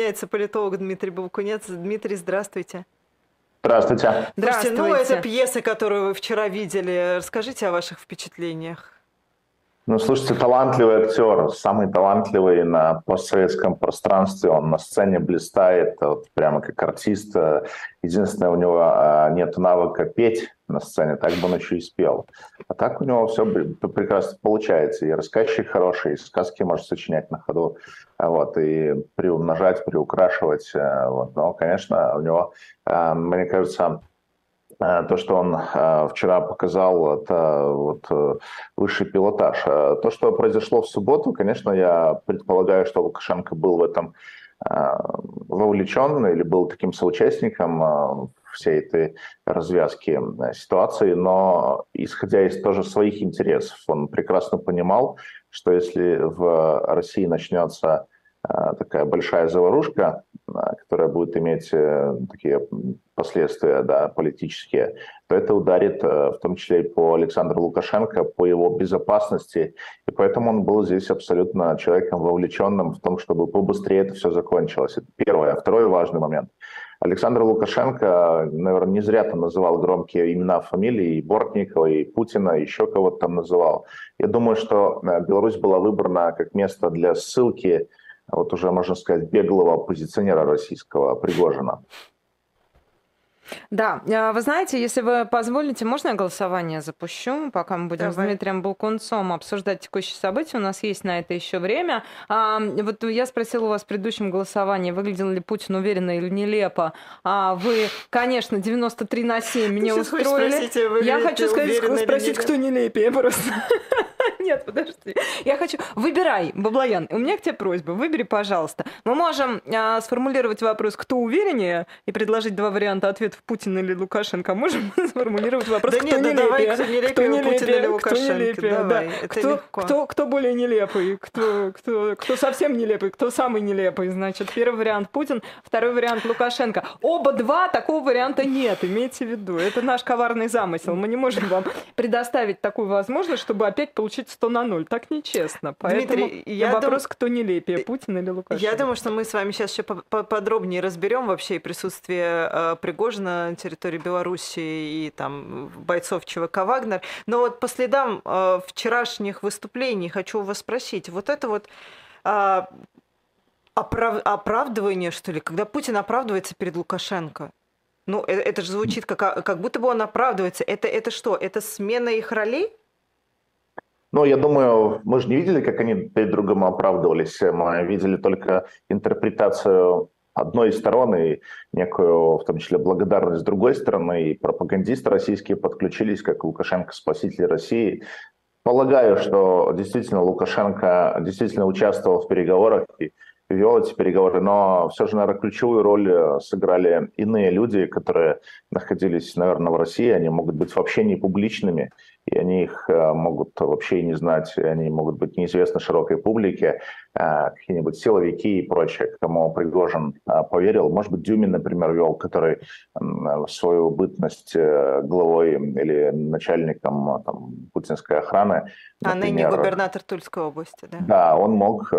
присоединяется политолог Дмитрий Бабкунец. Дмитрий, здравствуйте. Здравствуйте. Здравствуйте. Ну, это пьеса, которую вы вчера видели. Расскажите о ваших впечатлениях. Ну, слушайте, талантливый актер, самый талантливый на постсоветском пространстве. Он на сцене блистает, вот, прямо как артист. Единственное, у него а, нет навыка петь на сцене, так бы он еще и спел. А так у него все прекрасно получается. И рассказчик хороший, и сказки может сочинять на ходу, вот, и приумножать, приукрашивать. Э, вот. Но, конечно, у него, э, мне кажется, то, что он э, вчера показал, это вот э, высший пилотаж. То, что произошло в субботу, конечно, я предполагаю, что Лукашенко был в этом вовлечен или был таким соучастником всей этой развязки ситуации, но исходя из тоже своих интересов, он прекрасно понимал, что если в России начнется такая большая заварушка, которая будет иметь такие последствия да, политические, то это ударит э, в том числе и по Александру Лукашенко, по его безопасности. И поэтому он был здесь абсолютно человеком вовлеченным в том, чтобы побыстрее это все закончилось. Это первое. Второй важный момент. Александр Лукашенко, наверное, не зря там называл громкие имена, фамилии, и Бортникова, и Путина, и еще кого-то там называл. Я думаю, что э, Беларусь была выбрана как место для ссылки, вот уже, можно сказать, беглого оппозиционера российского Пригожина. Да, а, вы знаете, если вы позволите, можно я голосование запущу, пока мы будем Давай. с Дмитрием Булкунцом обсуждать текущие события, у нас есть на это еще время. А, вот я спросила у вас в предыдущем голосовании, выглядел ли Путин уверенно или нелепо. А вы, конечно, 93 на 7 меня устроили. Спросить, я хочу сказать, спросить, кто нелепее просто. Нет, подожди. Я хочу... Выбирай, Баблоян. У меня к тебе просьба. Выбери, пожалуйста. Мы можем а, сформулировать вопрос, кто увереннее, и предложить два варианта ответов Путин или Лукашенко. Можем сформулировать вопрос, да кто нет, нелепее. давай, кто нелепее, кто нелепее, Путин или Лукашенко. Кто нелепее, давай, да. кто, кто, кто более нелепый, кто, кто, кто совсем нелепый, кто самый нелепый. Значит, первый вариант Путин, второй вариант Лукашенко. Оба два, такого варианта нет, имейте в виду. Это наш коварный замысел. Мы не можем вам предоставить такую возможность, чтобы опять получить 100 на 0. Так нечестно. Поэтому Дмитрий, я вопрос, дум... кто нелепее, Путин или Лукашенко. Я думаю, что мы с вами сейчас еще подробнее разберем вообще присутствие э, Пригожина на территории Беларуси и там бойцов ЧВК «Вагнер». Но вот по следам э, вчерашних выступлений хочу вас спросить. Вот это вот э, оправ... оправдывание, что ли, когда Путин оправдывается перед Лукашенко, ну, это, это же звучит как, как будто бы он оправдывается. Это, это что? Это смена их ролей? Ну, я думаю, мы же не видели, как они перед другом оправдывались. Мы видели только интерпретацию одной из сторон и некую, в том числе, благодарность другой стороны. И пропагандисты российские подключились, как Лукашенко, спаситель России. Полагаю, что действительно Лукашенко действительно участвовал в переговорах и вел эти переговоры, но все же, наверное, ключевую роль сыграли иные люди, которые находились, наверное, в России. Они могут быть вообще не публичными и они их э, могут вообще не знать, они могут быть неизвестны широкой публике, какие-нибудь силовики и прочее, кому Пригожин э, поверил. Может быть, Дюмин, например, вел, который в свою бытность главой или начальником там, путинской охраны. А ныне губернатор Тульской области, да? Да, он мог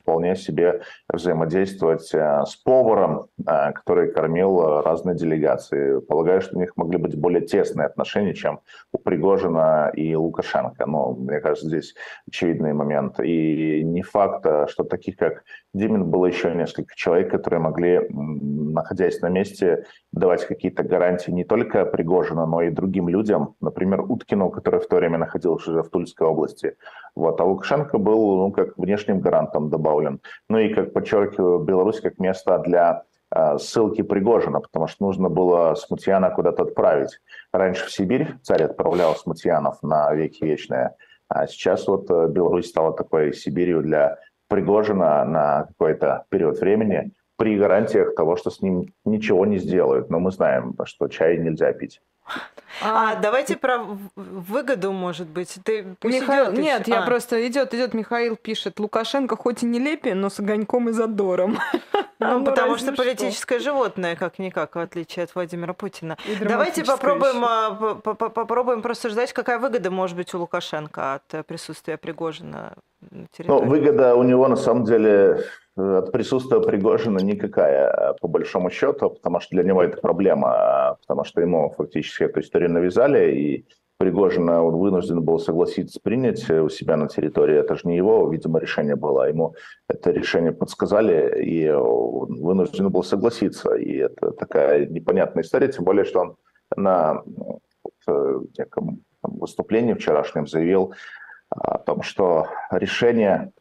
вполне себе взаимодействовать с поваром, который кормил разные делегации. Полагаю, что у них могли быть более тесные отношения, чем у Пригожина и Лукашенко. Ну, мне кажется, здесь очевидный момент. И не факт, а, что таких, как Димин, было еще несколько человек, которые могли, находясь на месте, давать какие-то гарантии не только Пригожину, но и другим людям. Например, Уткину, который в то время находился в Тульской области. Вот. А Лукашенко был ну, как внешним гарантом добавлен. Ну и, как подчеркиваю, Беларусь как место для Э, ссылки Пригожина, потому что нужно было Смутьяна куда-то отправить. Раньше в Сибирь царь отправлял Смутьянов на веки вечные, а сейчас вот э, Беларусь стала такой Сибирью для Пригожина на какой-то период времени при гарантиях того, что с ним ничего не сделают. Но мы знаем, что чай нельзя пить. А, а давайте про выгоду, может быть. Ты Михаил, идет нет, еще. я а. просто идет, идет. Михаил пишет: Лукашенко хоть и нелепее, но с огоньком и задором. Ну, потому что политическое животное, как никак, в отличие от Владимира Путина. Давайте попробуем, а, попробуем просуждать, какая выгода может быть у Лукашенко от присутствия Пригожина на территории. Ну, выгода у него на самом деле от присутствия Пригожина никакая, по большому счету, потому что для него это проблема, потому что ему фактически эту историю навязали, и Пригожина он вынужден был согласиться принять у себя на территории. Это же не его, видимо, решение было, а ему это решение подсказали, и он вынужден был согласиться. И это такая непонятная история, тем более, что он на вот, неком выступлении вчерашнем заявил о том, что решение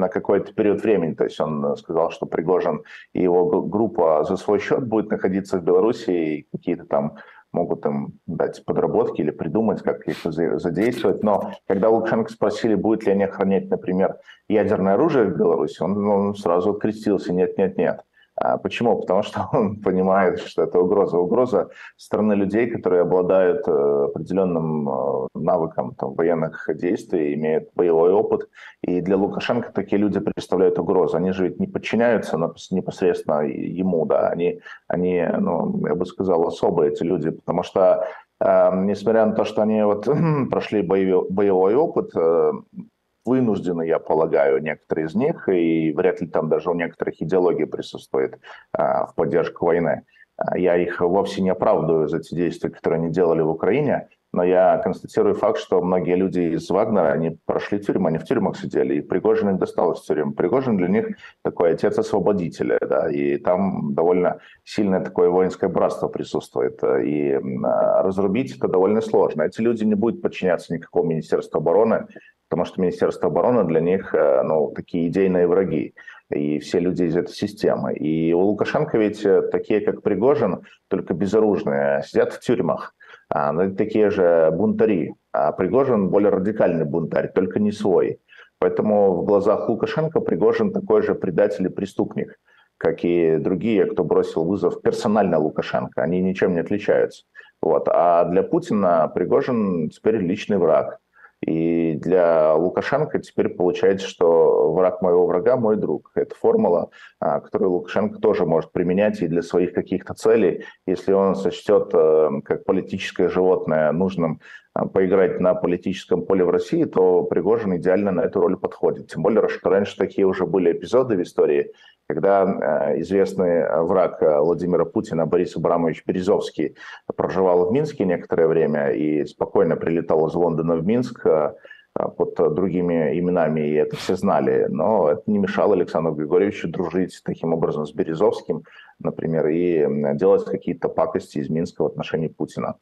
на какой-то период времени. То есть он сказал, что Пригожин и его группа за свой счет будет находиться в Беларуси и какие-то там могут им дать подработки или придумать, как их задействовать. Но когда Лукашенко спросили, будет ли они охранять, например, ядерное оружие в Беларуси, он, он сразу открестился, нет, нет, нет. А почему? Потому что он понимает, что это угроза. Угроза стороны людей, которые обладают э, определенным э, навыком там, военных действий, имеют боевой опыт. И для Лукашенко такие люди представляют угрозу. Они же ведь не подчиняются непосредственно ему, да, они, они ну, я бы сказал, особые эти люди, потому что э, несмотря на то, что они вот прошли боевой, боевой опыт, вынуждены, я полагаю, некоторые из них, и вряд ли там даже у некоторых идеология присутствует а, в поддержку войны. А, я их вовсе не оправдываю за те действия, которые они делали в Украине, но я констатирую факт, что многие люди из Вагнера, они прошли тюрьму, они в тюрьмах сидели, и Пригожин их достал из тюрьмы. Пригожин для них такой отец-освободителя, да, и там довольно сильное такое воинское братство присутствует, и а, разрубить это довольно сложно. Эти люди не будут подчиняться никакому Министерству обороны, потому что Министерство обороны для них э, ну, такие идейные враги и все люди из этой системы. И у Лукашенко ведь э, такие, как Пригожин, только безоружные, сидят в тюрьмах. А, ну, такие же бунтари. А Пригожин более радикальный бунтарь, только не свой. Поэтому в глазах Лукашенко Пригожин такой же предатель и преступник, как и другие, кто бросил вызов персонально Лукашенко. Они ничем не отличаются. Вот. А для Путина Пригожин теперь личный враг. И для Лукашенко теперь получается, что враг моего врага – мой друг. Это формула, а, которую Лукашенко тоже может применять и для своих каких-то целей. Если он сочтет э, как политическое животное нужным поиграть на политическом поле в России, то Пригожин идеально на эту роль подходит. Тем более, что раньше такие уже были эпизоды в истории, когда э, известный враг э, Владимира Путина Борис Абрамович Березовский проживал в Минске некоторое время и спокойно прилетал из Лондона в Минск под другими именами, и это все знали. Но это не мешало Александру Григорьевичу дружить таким образом с Березовским, например, и делать какие-то пакости из Минска в отношении Путина.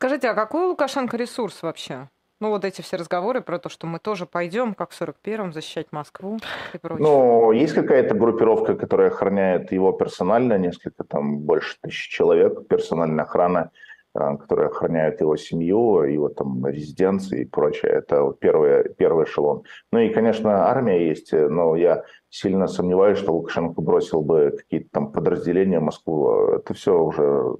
Скажите, а какой у Лукашенко ресурс вообще? Ну, вот эти все разговоры про то, что мы тоже пойдем, как в 41-м, защищать Москву и прочее. Ну, есть какая-то группировка, которая охраняет его персонально, несколько, там, больше тысячи человек, персональная охрана, э, которая охраняет его семью, его там резиденции и прочее. Это первый, первый эшелон. Ну и, конечно, армия есть, но я сильно сомневаюсь, что Лукашенко бросил бы какие-то там подразделения в Москву. Это все уже,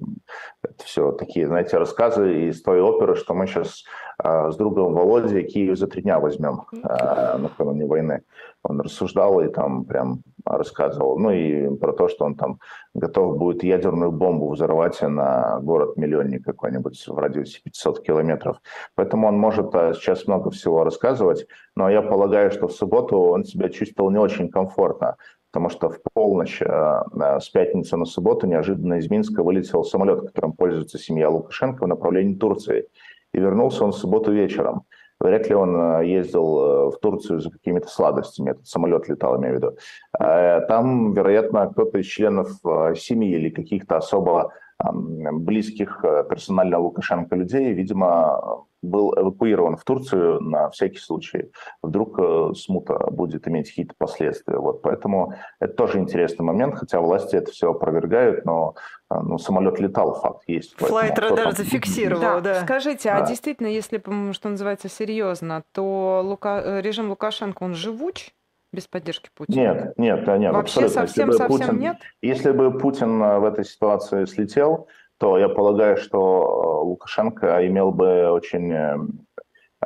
это все такие, знаете, рассказы из той оперы, что мы сейчас а, с другом Володей Киев за три дня возьмем а, накануне войны. Он рассуждал и там прям рассказывал. Ну и про то, что он там готов будет ядерную бомбу взорвать на город-миллионник какой-нибудь в радиусе 500 километров. Поэтому он может а, сейчас много всего рассказывать, но я полагаю, что в субботу он себя чувствовал не очень комфортно, потому что в полночь с пятницы на субботу неожиданно из Минска вылетел самолет, которым пользуется семья Лукашенко в направлении Турции и вернулся он в субботу вечером. Вряд ли он э, ездил э, в Турцию за какими-то сладостями, этот самолет летал, имею в виду. Э, там, вероятно, кто-то из членов семьи или каких-то особо близких персонально Лукашенко людей, видимо, был эвакуирован в Турцию на всякий случай. Вдруг э, смута будет иметь какие-то последствия. Вот, поэтому это тоже интересный момент, хотя власти это все опровергают, но э, ну, самолет летал, факт есть. Флайт-радар зафиксировал, да. да. Скажите, а да. а действительно, если, что называется, серьезно, то Лука... Э, режим Лукашенко, он живуч? Без поддержки Путина? Нет, нет, нет. Вообще совсем, совсем Путин, нет? Если бы Путин в этой ситуации слетел, то я полагаю, что э, Лукашенко имел бы очень э,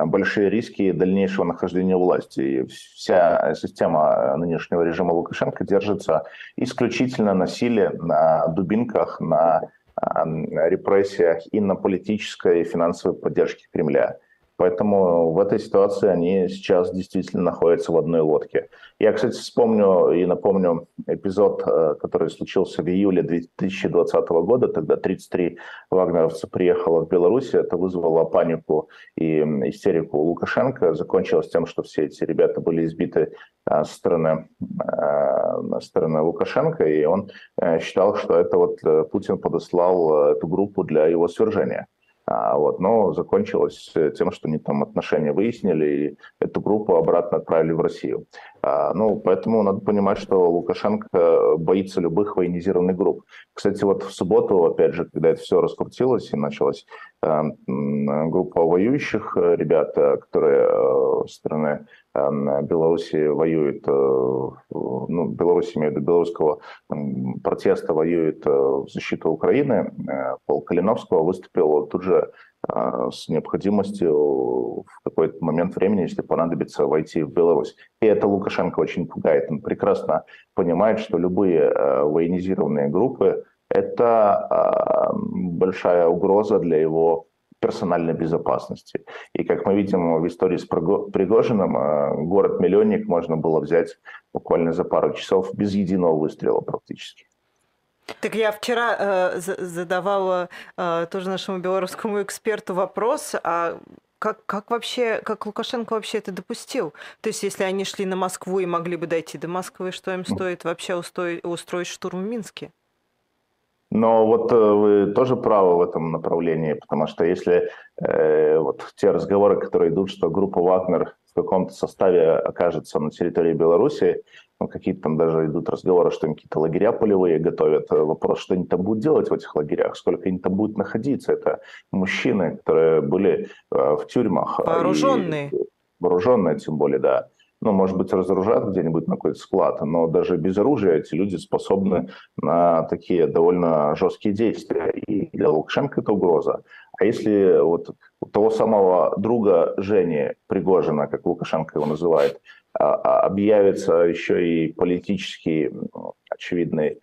большие риски дальнейшего нахождения власти. И вся система нынешнего режима Лукашенко держится исключительно на силе, на дубинках, на репрессиях и на политической и финансовой поддержке Кремля. Поэтому в этой ситуации они сейчас действительно находятся в одной лодке. Я, кстати, вспомню и напомню эпизод, э, который случился в июле 2020 года. Тогда 33 вагнеровца приехало в Беларусь. Это вызвало панику и истерику Лукашенко. Закончилось тем, что все эти ребята были избиты со стороны, со стороны Лукашенко, и он считал, что это вот Путин подослал эту группу для его свержения. А, вот, но закончилось тем, что они там отношения выяснили и эту группу обратно отправили в Россию. А, ну, поэтому надо понимать, что Лукашенко боится любых военизированных групп. Кстати, вот в субботу, опять же, когда это все раскрутилось и началась э, группа воюющих ребят, э, которые э, со стороны Беларуси воюет, ну, Беларусь, виду белорусского протеста, воюет в защиту Украины, Пол Калиновского выступил тут же а, с необходимостью в какой-то момент времени, если понадобится, войти в Беларусь. И это Лукашенко очень пугает. Он прекрасно понимает, что любые военизированные группы – это а, большая угроза для его персональной безопасности. И как мы видим в истории с Пригожиным, город-миллионник можно было взять буквально за пару часов без единого выстрела практически. Так я вчера э, задавала э, тоже нашему белорусскому эксперту вопрос, а как, как вообще, как Лукашенко вообще это допустил? То есть, если они шли на Москву и могли бы дойти до Москвы, что им стоит вообще устроить, устроить штурм в Минске? Но вот э, вы тоже правы в этом направлении, потому что если э, вот те разговоры, которые идут, что группа Вагнер в каком-то составе окажется на территории Беларуси, ну, какие-то там даже идут разговоры, что им какие-то лагеря полевые готовят. Вопрос, что они там будут делать в этих лагерях, сколько они там будут находиться. Это мужчины, которые были э, в тюрьмах. Вооруженные. И, вооруженные, тем более, да. Ну, может быть, разоружат где-нибудь на какой-то склад, но даже без оружия эти люди способны на такие довольно жесткие действия. И для Лукашенко это угроза. А если вот того самого друга Жени Пригожина, как Лукашенко его называет, а, а, объявится еще и политический очевидный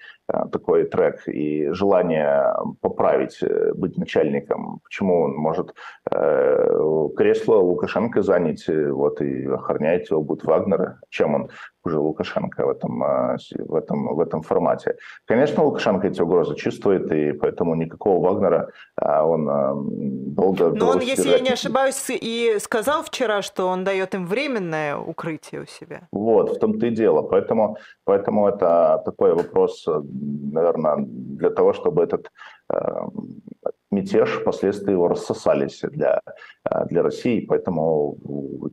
такой трек и желание поправить, э, быть начальником. Почему он может э, кресло Лукашенко занять, вот и охранять его будет Вагнер, чем он уже Лукашенко в этом, в этом, в этом формате. Конечно, Лукашенко эти угрозы чувствует, и поэтому никакого Вагнера он долго... Но он, если я не ошибаюсь, и сказал вчера, что он дает им временное укрытие у себя. Вот, в том-то и дело. Поэтому, поэтому это такой вопрос, э, наверное, для того, чтобы этот э, мятеж, впоследствии его рассосались для, э, для России, поэтому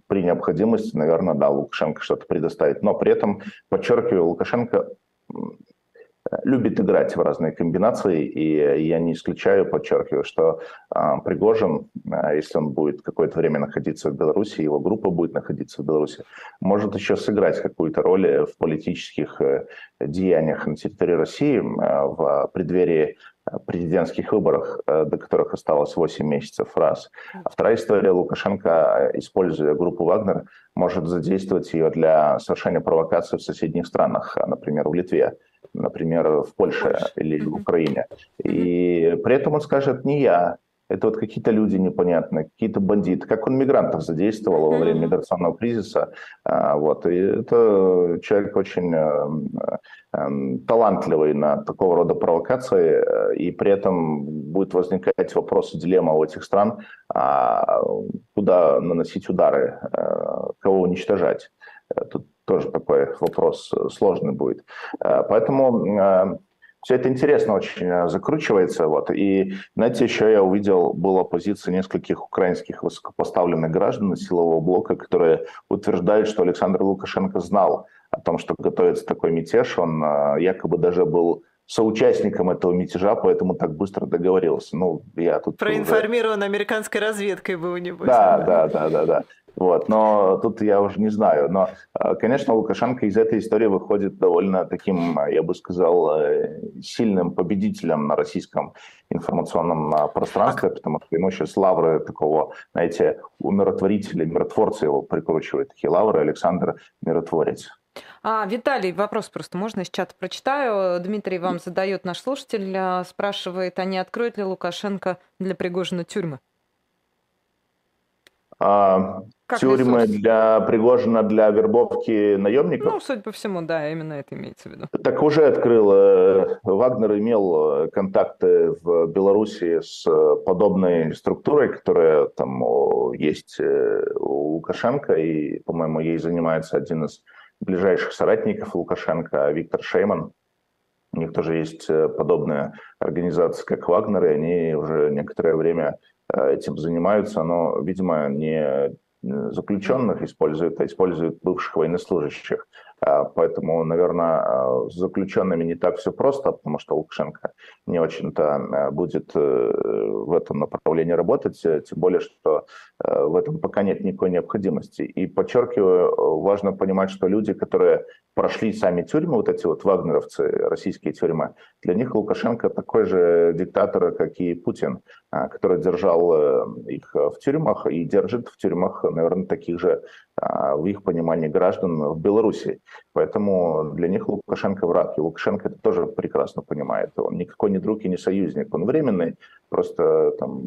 при необходимости, наверное, да, Лукашенко что-то предоставит. Но при этом, подчеркиваю, Лукашенко любит играть в разные комбинации, и я не исключаю, подчеркиваю, что э, Пригожин, э, если он будет какое-то время находиться в Беларуси, его группа будет находиться в Беларуси, может еще сыграть какую-то роль в политических э, деяниях на территории России э, в преддверии президентских выборах, до которых осталось 8 месяцев раз. А вторая история, Лукашенко, используя группу «Вагнер», может задействовать ее для совершения провокаций в соседних странах, например, в Литве например, в Польше или в Украине. И при этом он скажет, не я, это вот какие-то люди непонятные, какие-то бандиты, как он мигрантов задействовал во время миграционного кризиса. А, вот. И это человек очень э, э, талантливый на такого рода провокации, э, и при этом будет возникать вопрос, дилемма у этих стран, а куда наносить удары, кого уничтожать. Тут тоже такой вопрос э, сложный будет. Э, поэтому э, все это интересно очень закручивается. Вот. И, знаете, еще я увидел, была позиция нескольких украинских высокопоставленных граждан силового блока, которые утверждают, что Александр Лукашенко знал о том, что готовится такой мятеж. Он якобы даже был соучастником этого мятежа, поэтому так быстро договорился. Ну, я тут Проинформирован уже... американской разведкой был, небось. Да, да, да, да, да. Вот, но тут я уже не знаю. Но, э, конечно, Лукашенко из этой истории выходит довольно таким, я бы сказал, э, сильным победителем на российском информационном э, пространстве, потому что ему сейчас лавры такого, знаете, умиротворителя, миротворца его прикручивают. Такие лавры Александр Миротворец. А, Виталий, вопрос просто можно из чата прочитаю. Дмитрий вам задает наш слушатель, спрашивает, а не откроет ли Лукашенко для Пригожина тюрьмы? А, как тюрьмы ресурс. для Пригожина для вербовки наемников? Ну, судя по всему, да, именно это имеется в виду. Так уже открыл. Э, Вагнер имел э, контакты в Беларуси с э, подобной структурой, которая там есть у Лукашенко, и, по-моему, ей занимается один из ближайших соратников Лукашенко, Виктор Шейман. У них тоже есть подобная организация, как Вагнер, и они уже некоторое время этим занимаются, но, видимо, не заключенных используют, а используют бывших военнослужащих. А, поэтому, наверное, а, с заключенными не так все просто, потому что Лукашенко не очень-то а, будет э, в этом направлении работать, э, тем более, что э, в этом пока нет никакой необходимости. И подчеркиваю, важно понимать, что люди, которые прошли сами тюрьмы, вот эти вот вагнеровцы, российские тюрьмы, для них Лукашенко такой же диктатор, как и Путин, который держал их в тюрьмах и держит в тюрьмах, наверное, таких же, в их понимании, граждан в Беларуси. Поэтому для них Лукашенко враг. И Лукашенко это тоже прекрасно понимает. Он никакой не друг и не союзник. Он временный, просто там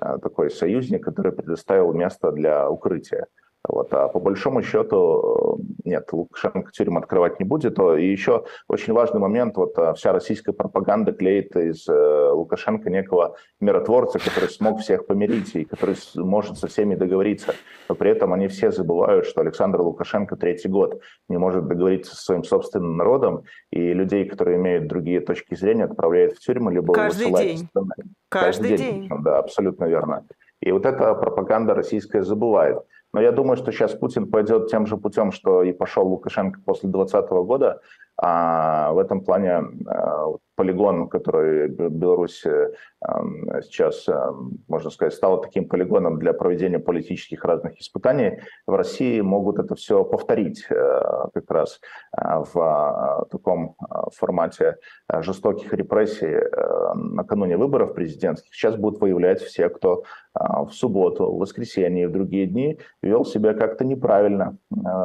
э, такой союзник, который предоставил место для укрытия. Вот. А по большому счету, нет, Лукашенко тюрьму открывать не будет. И еще очень важный момент, вот э, вся российская пропаганда клеит из э, Лукашенко некого миротворца, который смог всех помирить и который может со всеми договориться. Но при этом они все забывают, что Александр Лукашенко третий год не может договориться со своим собственным народом, и людей, которые имеют другие точки зрения, отправляет в тюрьму, либо Каждый день. Каждый, Каждый день. день. Да, абсолютно верно. И вот эта пропаганда российская забывает. Но я думаю, что сейчас Путин пойдет тем же путем, что и пошел Лукашенко после 2020 года. А в этом плане э, полигон, который Беларусь э, сейчас, э, можно сказать, стал таким полигоном для проведения политических разных испытаний, в России могут это все повторить как раз в таком формате жестоких репрессий накануне выборов президентских. Сейчас будут выявлять все, кто в субботу, в воскресенье и в другие дни вел себя как-то неправильно,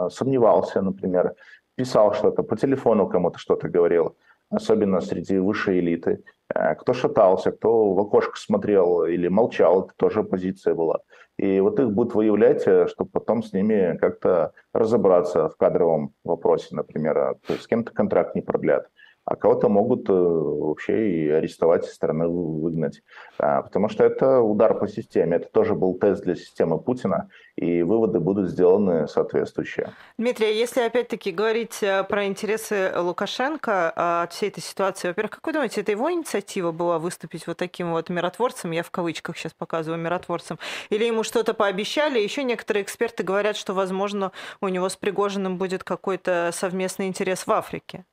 сомневался, например, писал что-то, по телефону кому-то что-то говорил, особенно среди высшей элиты. Э, кто шатался, кто в окошко смотрел или молчал, это тоже позиция была. И вот их будут выявлять, э, чтобы потом с ними как-то разобраться в кадровом вопросе, например, а, с кем-то контракт не продлят а кого-то могут э, вообще и арестовать со стороны выгнать. А, потому что это удар по системе. Это тоже был тест для системы Путина, и выводы будут сделаны соответствующие. Дмитрий, если опять-таки говорить э, про интересы Лукашенко а, от всей этой ситуации, во-первых, как вы думаете, это его инициатива была выступить вот таким вот миротворцем, я в кавычках сейчас показываю миротворцем, или ему что-то пообещали? Еще некоторые эксперты говорят, что, возможно, у него с Пригожиным будет какой-то совместный интерес в Африке.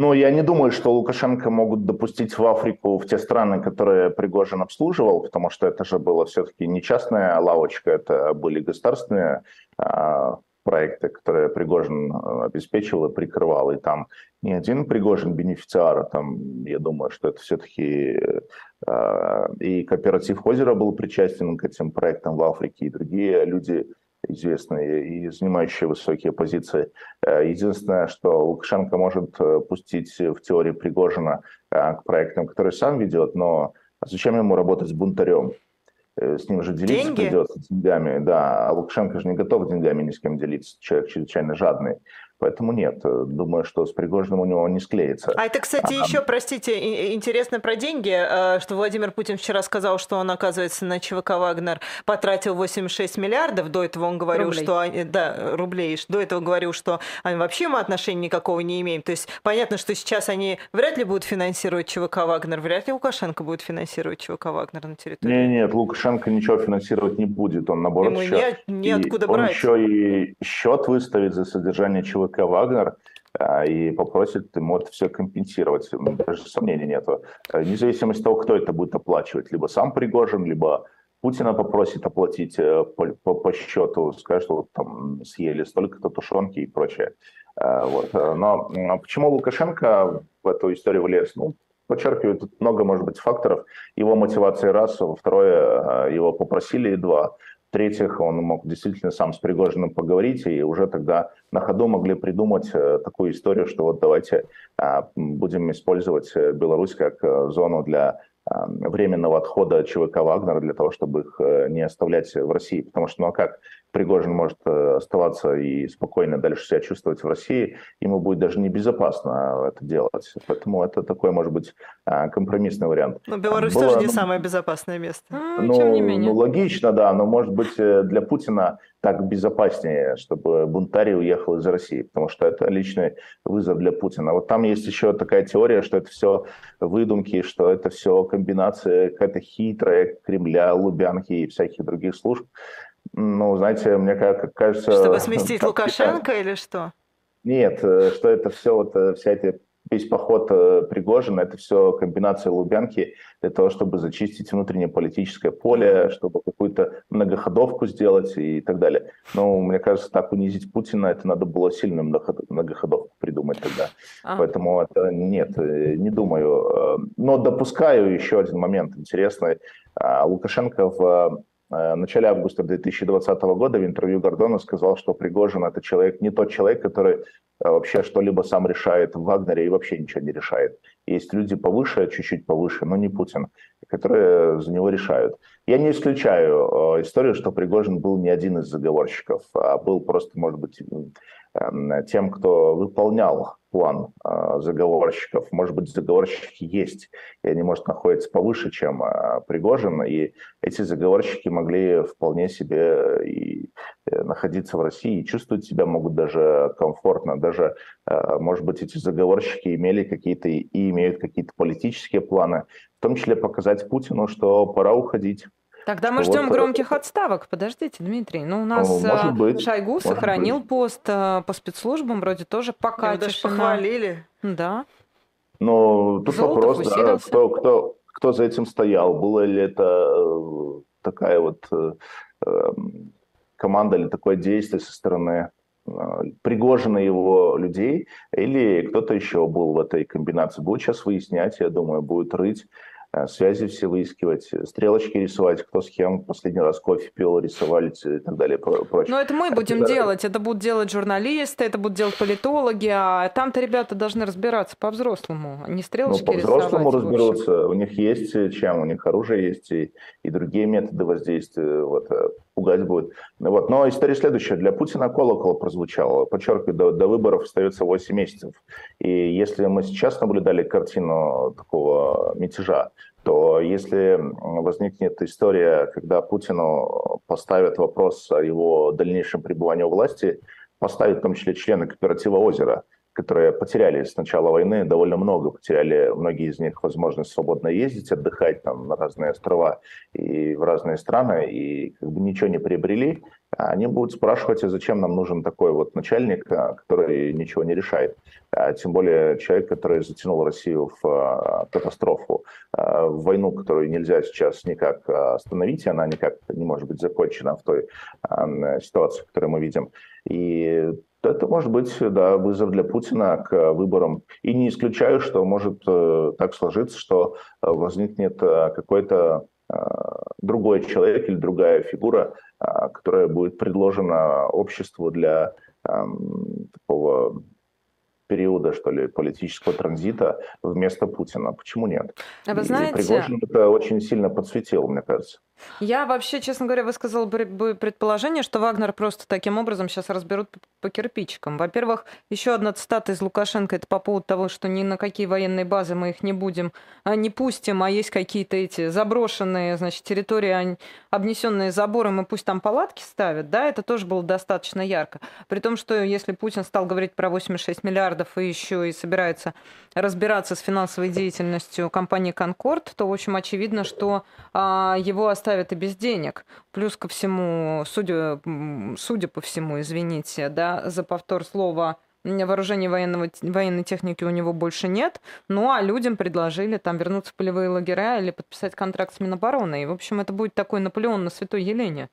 Но я не думаю, что Лукашенко могут допустить в Африку, в те страны, которые Пригожин обслуживал, потому что это же было все-таки не частная лавочка, это были государственные э, проекты, которые Пригожин а, обеспечивал и прикрывал. И там не один Пригожин бенефициар, а там, я думаю, что это все-таки э, и кооператив Хозера был причастен к этим проектам в Африке, и другие люди известные и занимающие высокие позиции. Э, единственное, что Лукашенко может э, пустить в теории Пригожина э, к проектам, которые сам ведет, но зачем ему работать с бунтарем? С ним же делиться Деньги? придется деньгами. Да, а Лукашенко же не готов деньгами ни с кем делиться. Человек чрезвычайно жадный. Поэтому нет, думаю, что с Пригожиным у него не склеится. А это, кстати, а, еще, простите, интересно про деньги, э, что Владимир Путин вчера сказал, что он, оказывается, на ЧВК «Вагнер» потратил 86 миллиардов. До этого он говорил, рублей. что... Они, да, рублей. До этого говорил, что они вообще мы отношения никакого не имеем. То есть понятно, что сейчас они вряд ли будут финансировать ЧВК «Вагнер», вряд ли Лукашенко будет финансировать ЧВК «Вагнер» на территории. Нет, нет, Лукашенко ничего финансировать не будет. Он, наоборот, Ему еще... не, неоткуда брать. Он еще и счет выставит за содержание ЧВК ЧВК «Вагнер» а, и попросит ему это все компенсировать. Даже сомнений нет. Независимо от того, кто это будет оплачивать. Либо сам Пригожин, либо Путина попросит оплатить э, по, по, по счету, скажет, что там съели столько-то тушенки и прочее. А, вот. Но почему Лукашенко в эту историю влез? Ну, подчеркиваю, тут много, может быть, факторов. Его мотивации раз, второе, э, его попросили, и два – в-третьих, он мог действительно сам с Пригожиным поговорить, и уже тогда на ходу могли придумать э, такую историю, что вот давайте а, будем использовать э, Беларусь как э, зону для временного отхода ЧВК «Вагнера» для того, чтобы их не оставлять в России. Потому что, ну а как Пригожин может оставаться и спокойно дальше себя чувствовать в России, ему будет даже небезопасно это делать. Поэтому это такой, может быть, компромиссный вариант. Но Беларусь Было, тоже не самое безопасное место. Ну, тем не менее. ну, логично, да, но, может быть, для Путина так безопаснее, чтобы бунтарий уехал из России, потому что это личный вызов для Путина. Вот там есть еще такая теория, что это все выдумки, что это все комбинация какая-то хитрая Кремля, Лубянки и всяких других служб. Ну, знаете, мне кажется... Чтобы сместить Лукашенко или что? Нет, э, что это все, вот э, вся эта весь поход э, Пригожина – это все комбинация Лубянки для того, чтобы зачистить внутреннее политическое поле, чтобы какую-то многоходовку сделать и так далее. Но мне кажется, так унизить Путина, это надо было сильную многоходовку придумать тогда. А. Поэтому это нет, не думаю. Но допускаю еще один момент интересный. А, Лукашенко в в начале августа 2020 года в интервью Гордона сказал, что Пригожин это человек, не тот человек, который а вообще что-либо сам решает в Вагнере и вообще ничего не решает. Есть люди повыше, чуть-чуть повыше, но не Путин, которые за него решают. Я не исключаю э, историю, что Пригожин был не один из заговорщиков, а был просто, может быть, тем, кто выполнял план э, заговорщиков. Может быть, заговорщики есть, и они, может, находятся повыше, чем э, Пригожин, и эти заговорщики могли вполне себе и э, находиться в России, и чувствовать себя могут даже комфортно. Даже, может быть, эти заговорщики имели какие-то и имеют какие-то политические планы, в том числе показать Путину, что пора уходить. Тогда мы ждем вот, громких отставок. Подождите, Дмитрий. Ну, у нас может а, быть, Шойгу может сохранил быть. пост а, по спецслужбам, вроде тоже пока Его даже похвалили. Да. Ну, тут Золотов вопрос, да, кто, кто, кто за этим стоял. Было ли это э, такая вот э, эм, команда или такое действие со стороны э, Пригожина его людей, или кто-то еще был в этой комбинации. Будет сейчас выяснять, я думаю, будет рыть. Э, связи все выискивать, стрелочки рисовать, кто с кем последний раз кофе пил, рисовали и так далее. Прочее. Но это мы будем это, делать, это будут делать журналисты, это будут делать политологи, а там-то ребята должны разбираться по-взрослому, а не стрелочки ну, по-взрослому разберутся, у них есть чем, у них оружие есть и, и другие методы воздействия. Вот, э, пугать будет. Вот. Но история следующая. Для Путина колокол прозвучал. Подчеркиваю, до, до выборов остается 8 месяцев. И если мы сейчас наблюдали картину такого мятежа, то если возникнет история, когда Путину поставят вопрос о его дальнейшем пребывании у власти, поставят в том числе члены кооператива «Озеро», которые потеряли с начала войны довольно много, потеряли многие из них возможность свободно ездить, отдыхать там на разные острова и в разные страны, и как бы ничего не приобрели, они будут спрашивать, а зачем нам нужен такой вот начальник, а, который ничего не решает. А тем более человек, который затянул Россию в а, катастрофу, в войну, которую нельзя сейчас никак остановить, она никак не может быть закончена в той ситуации, которую мы видим. И это может быть, да, вызов для Путина к выборам. И не исключаю, что может э, так сложиться, что э, возникнет э, какой-то другой человек или другая фигура, которая будет предложена обществу для такого периода, что ли, политического транзита вместо Путина. Почему нет? А вы знаете... И Пригожин это очень сильно подсветил, мне кажется. Я вообще, честно говоря, высказал бы предположение, что Вагнер просто таким образом сейчас разберут по кирпичикам. Во-первых, еще одна цитата из Лукашенко, это по поводу того, что ни на какие военные базы мы их не будем, а не пустим, а есть какие-то эти заброшенные, значит, территории, обнесенные забором, и пусть там палатки ставят, да, это тоже было достаточно ярко. При том, что если Путин стал говорить про 86 миллиардов и еще и собирается разбираться с финансовой деятельностью компании «Конкорд», то, в общем, очевидно, что а, его оставили оставят и без денег. Плюс ко всему, судя, судя по всему, извините, да, за повтор слова вооружения военного, военной техники у него больше нет. Ну, а людям предложили там вернуться в полевые лагеря или подписать контракт с Минобороны. И, в общем, это будет такой Наполеон на Святой Елене.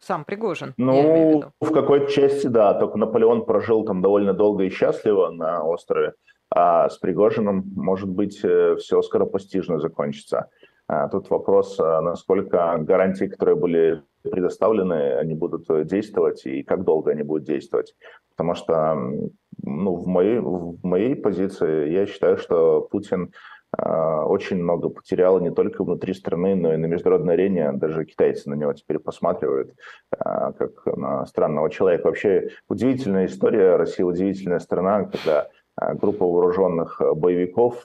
Сам Пригожин. Ну, в, в какой-то части, да. Только Наполеон прожил там довольно долго и счастливо на острове. А с Пригожиным, может быть, э, все скоропостижно закончится. А тут вопрос, а насколько гарантии, которые были предоставлены, они будут действовать и как долго они будут действовать. Потому что ну, в, моей, в моей позиции я считаю, что Путин очень много потеряла не только внутри страны, но и на международной арене. Даже китайцы на него теперь посматривают как на странного человека. Вообще удивительная история. Россия удивительная страна, когда группа вооруженных боевиков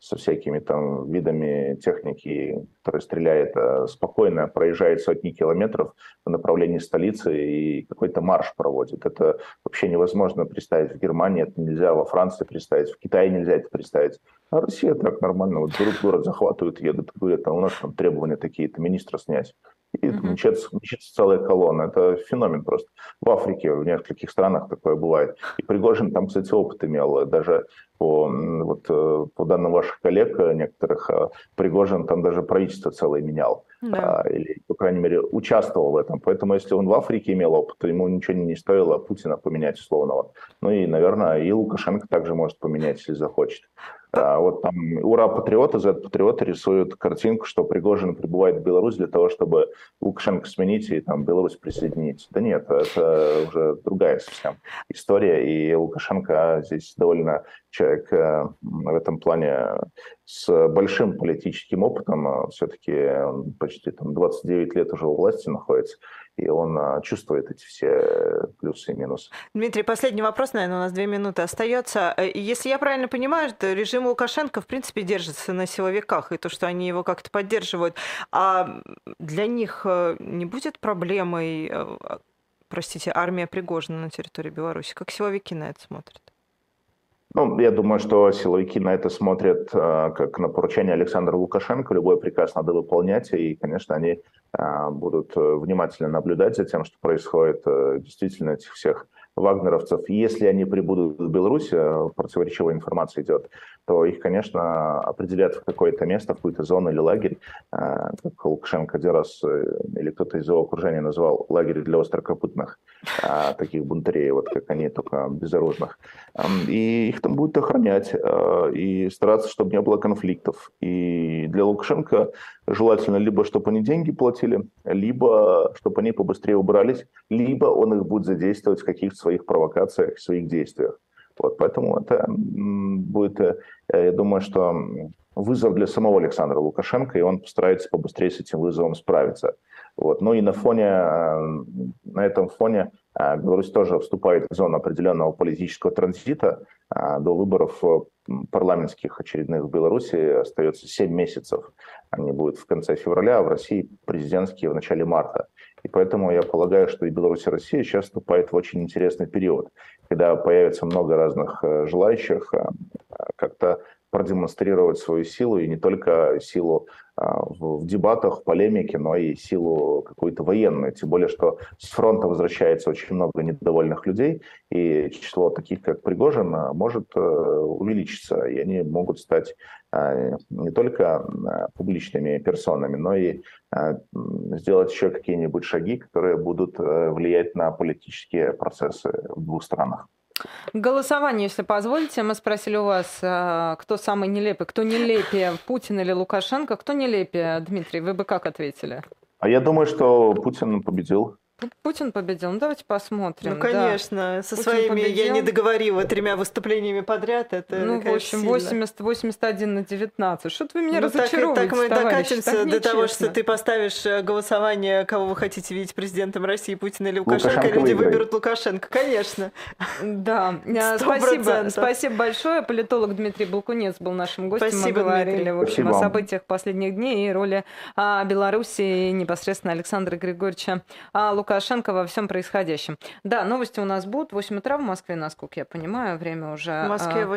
со всякими там видами техники, которая стреляет э, спокойно, проезжает сотни километров в направлении столицы и какой-то марш проводит. Это вообще невозможно представить в Германии, это нельзя во Франции представить, в Китае нельзя это представить. А Россия так нормально, вот берут город, захватывают, едут, говорят, а у нас там требования такие-то, министра снять. И mm-hmm. мчится, мчится целая колонна. Это феномен просто. В Африке, в нескольких странах такое бывает. И Пригожин там, кстати, опыт имел. Даже по, вот, э, по данным ваших коллег э, некоторых, э, Пригожин там даже правительство целое менял. Да. А, или, по крайней мере, участвовал в этом. Поэтому, если он в Африке имел опыт, то ему ничего не стоило Путина поменять условного. Ну и, наверное, и Лукашенко также может поменять, если захочет. А, вот там «Ура, патриоты», Z-патриоты рисуют картинку, что Пригожин прибывает в Беларусь для того, чтобы Лукашенко сменить и там Беларусь присоединить. Да нет, это уже другая совсем история, и Лукашенко здесь довольно человек в этом плане с большим политическим опытом, все-таки почти там 29 лет уже у власти находится, и он а, чувствует эти все плюсы и минусы. Дмитрий, последний вопрос, наверное, у нас две минуты остается. Э, если я правильно понимаю, то режим Лукашенко, в принципе, держится на силовиках, и то, что они его как-то поддерживают. А для них э, не будет проблемой, э, простите, армия Пригожина на территории Беларуси? Как силовики на это смотрят? Ну, я думаю, что силовики на это смотрят э, как на поручение Александра Лукашенко. Любой приказ надо выполнять, и, конечно, они э, будут внимательно наблюдать за тем, что происходит. Э, действительно, этих всех вагнеровцев, если они прибудут в Беларусь, э, противоречивая информация идет, то их, конечно, определят в какое-то место, в какую-то зону или лагерь, э, как Лукашенко один раз э, или кто-то из его окружения назвал лагерь для острокопытных таких бунтарей, вот как они, только безоружных. И их там будут охранять и стараться, чтобы не было конфликтов. И для Лукашенко желательно либо, чтобы они деньги платили, либо, чтобы они побыстрее убрались, либо он их будет задействовать в каких-то своих провокациях, своих действиях. Вот, поэтому это будет, э, я думаю, что вызов для самого Александра Лукашенко, и он постарается побыстрее с этим вызовом справиться. Вот. Ну и на фоне, э, на этом фоне э, Беларусь тоже вступает в зону определенного политического транзита. До выборов парламентских очередных в Беларуси остается 7 месяцев. Они будут в конце февраля, а в России президентские в начале марта. И поэтому я полагаю, что и Беларусь, и Россия сейчас вступает в очень интересный период, когда появится много разных э, желающих э, как-то продемонстрировать свою силу, и не только силу в дебатах, полемике, но и силу какую-то военную. Тем более, что с фронта возвращается очень много недовольных людей, и число таких, как Пригожин, может э, увеличиться, и они могут стать а, не только а, публичными персонами, но и сделать еще какие-нибудь шаги, которые будут э, влиять на политические процессы в двух странах. Голосование, если позволите. Мы спросили у вас, а, кто самый нелепый, кто нелепее, Путин или Лукашенко. Кто нелепее, Дмитрий? Вы бы как ответили? А я думаю, что Путин победил. Путин победил. Ну, давайте посмотрим. Ну, конечно. Да. Со Путин своими победил. я не договорила тремя выступлениями подряд. Это, ну, в общем, 80, 81 на 19. Что-то вы меня ну, разочаровываете, Так, так мы докатимся так до того, что ты поставишь э, голосование, кого вы хотите видеть президентом России, Путина или Лукашенко, Лукашенко люди выиграет. выберут Лукашенко. Конечно. Да. Э, спасибо. Спасибо большое. Политолог Дмитрий Балкунец был нашим гостем. Спасибо, мы говорили, Дмитрий. в общем, Спасибо. о событиях последних дней и роли а, Беларуси и непосредственно Александра Григорьевича а, Лукашенко Лукашенко во всем происходящем. Да, новости у нас будут. 8 утра в Москве, насколько я понимаю, время уже... В Москве 8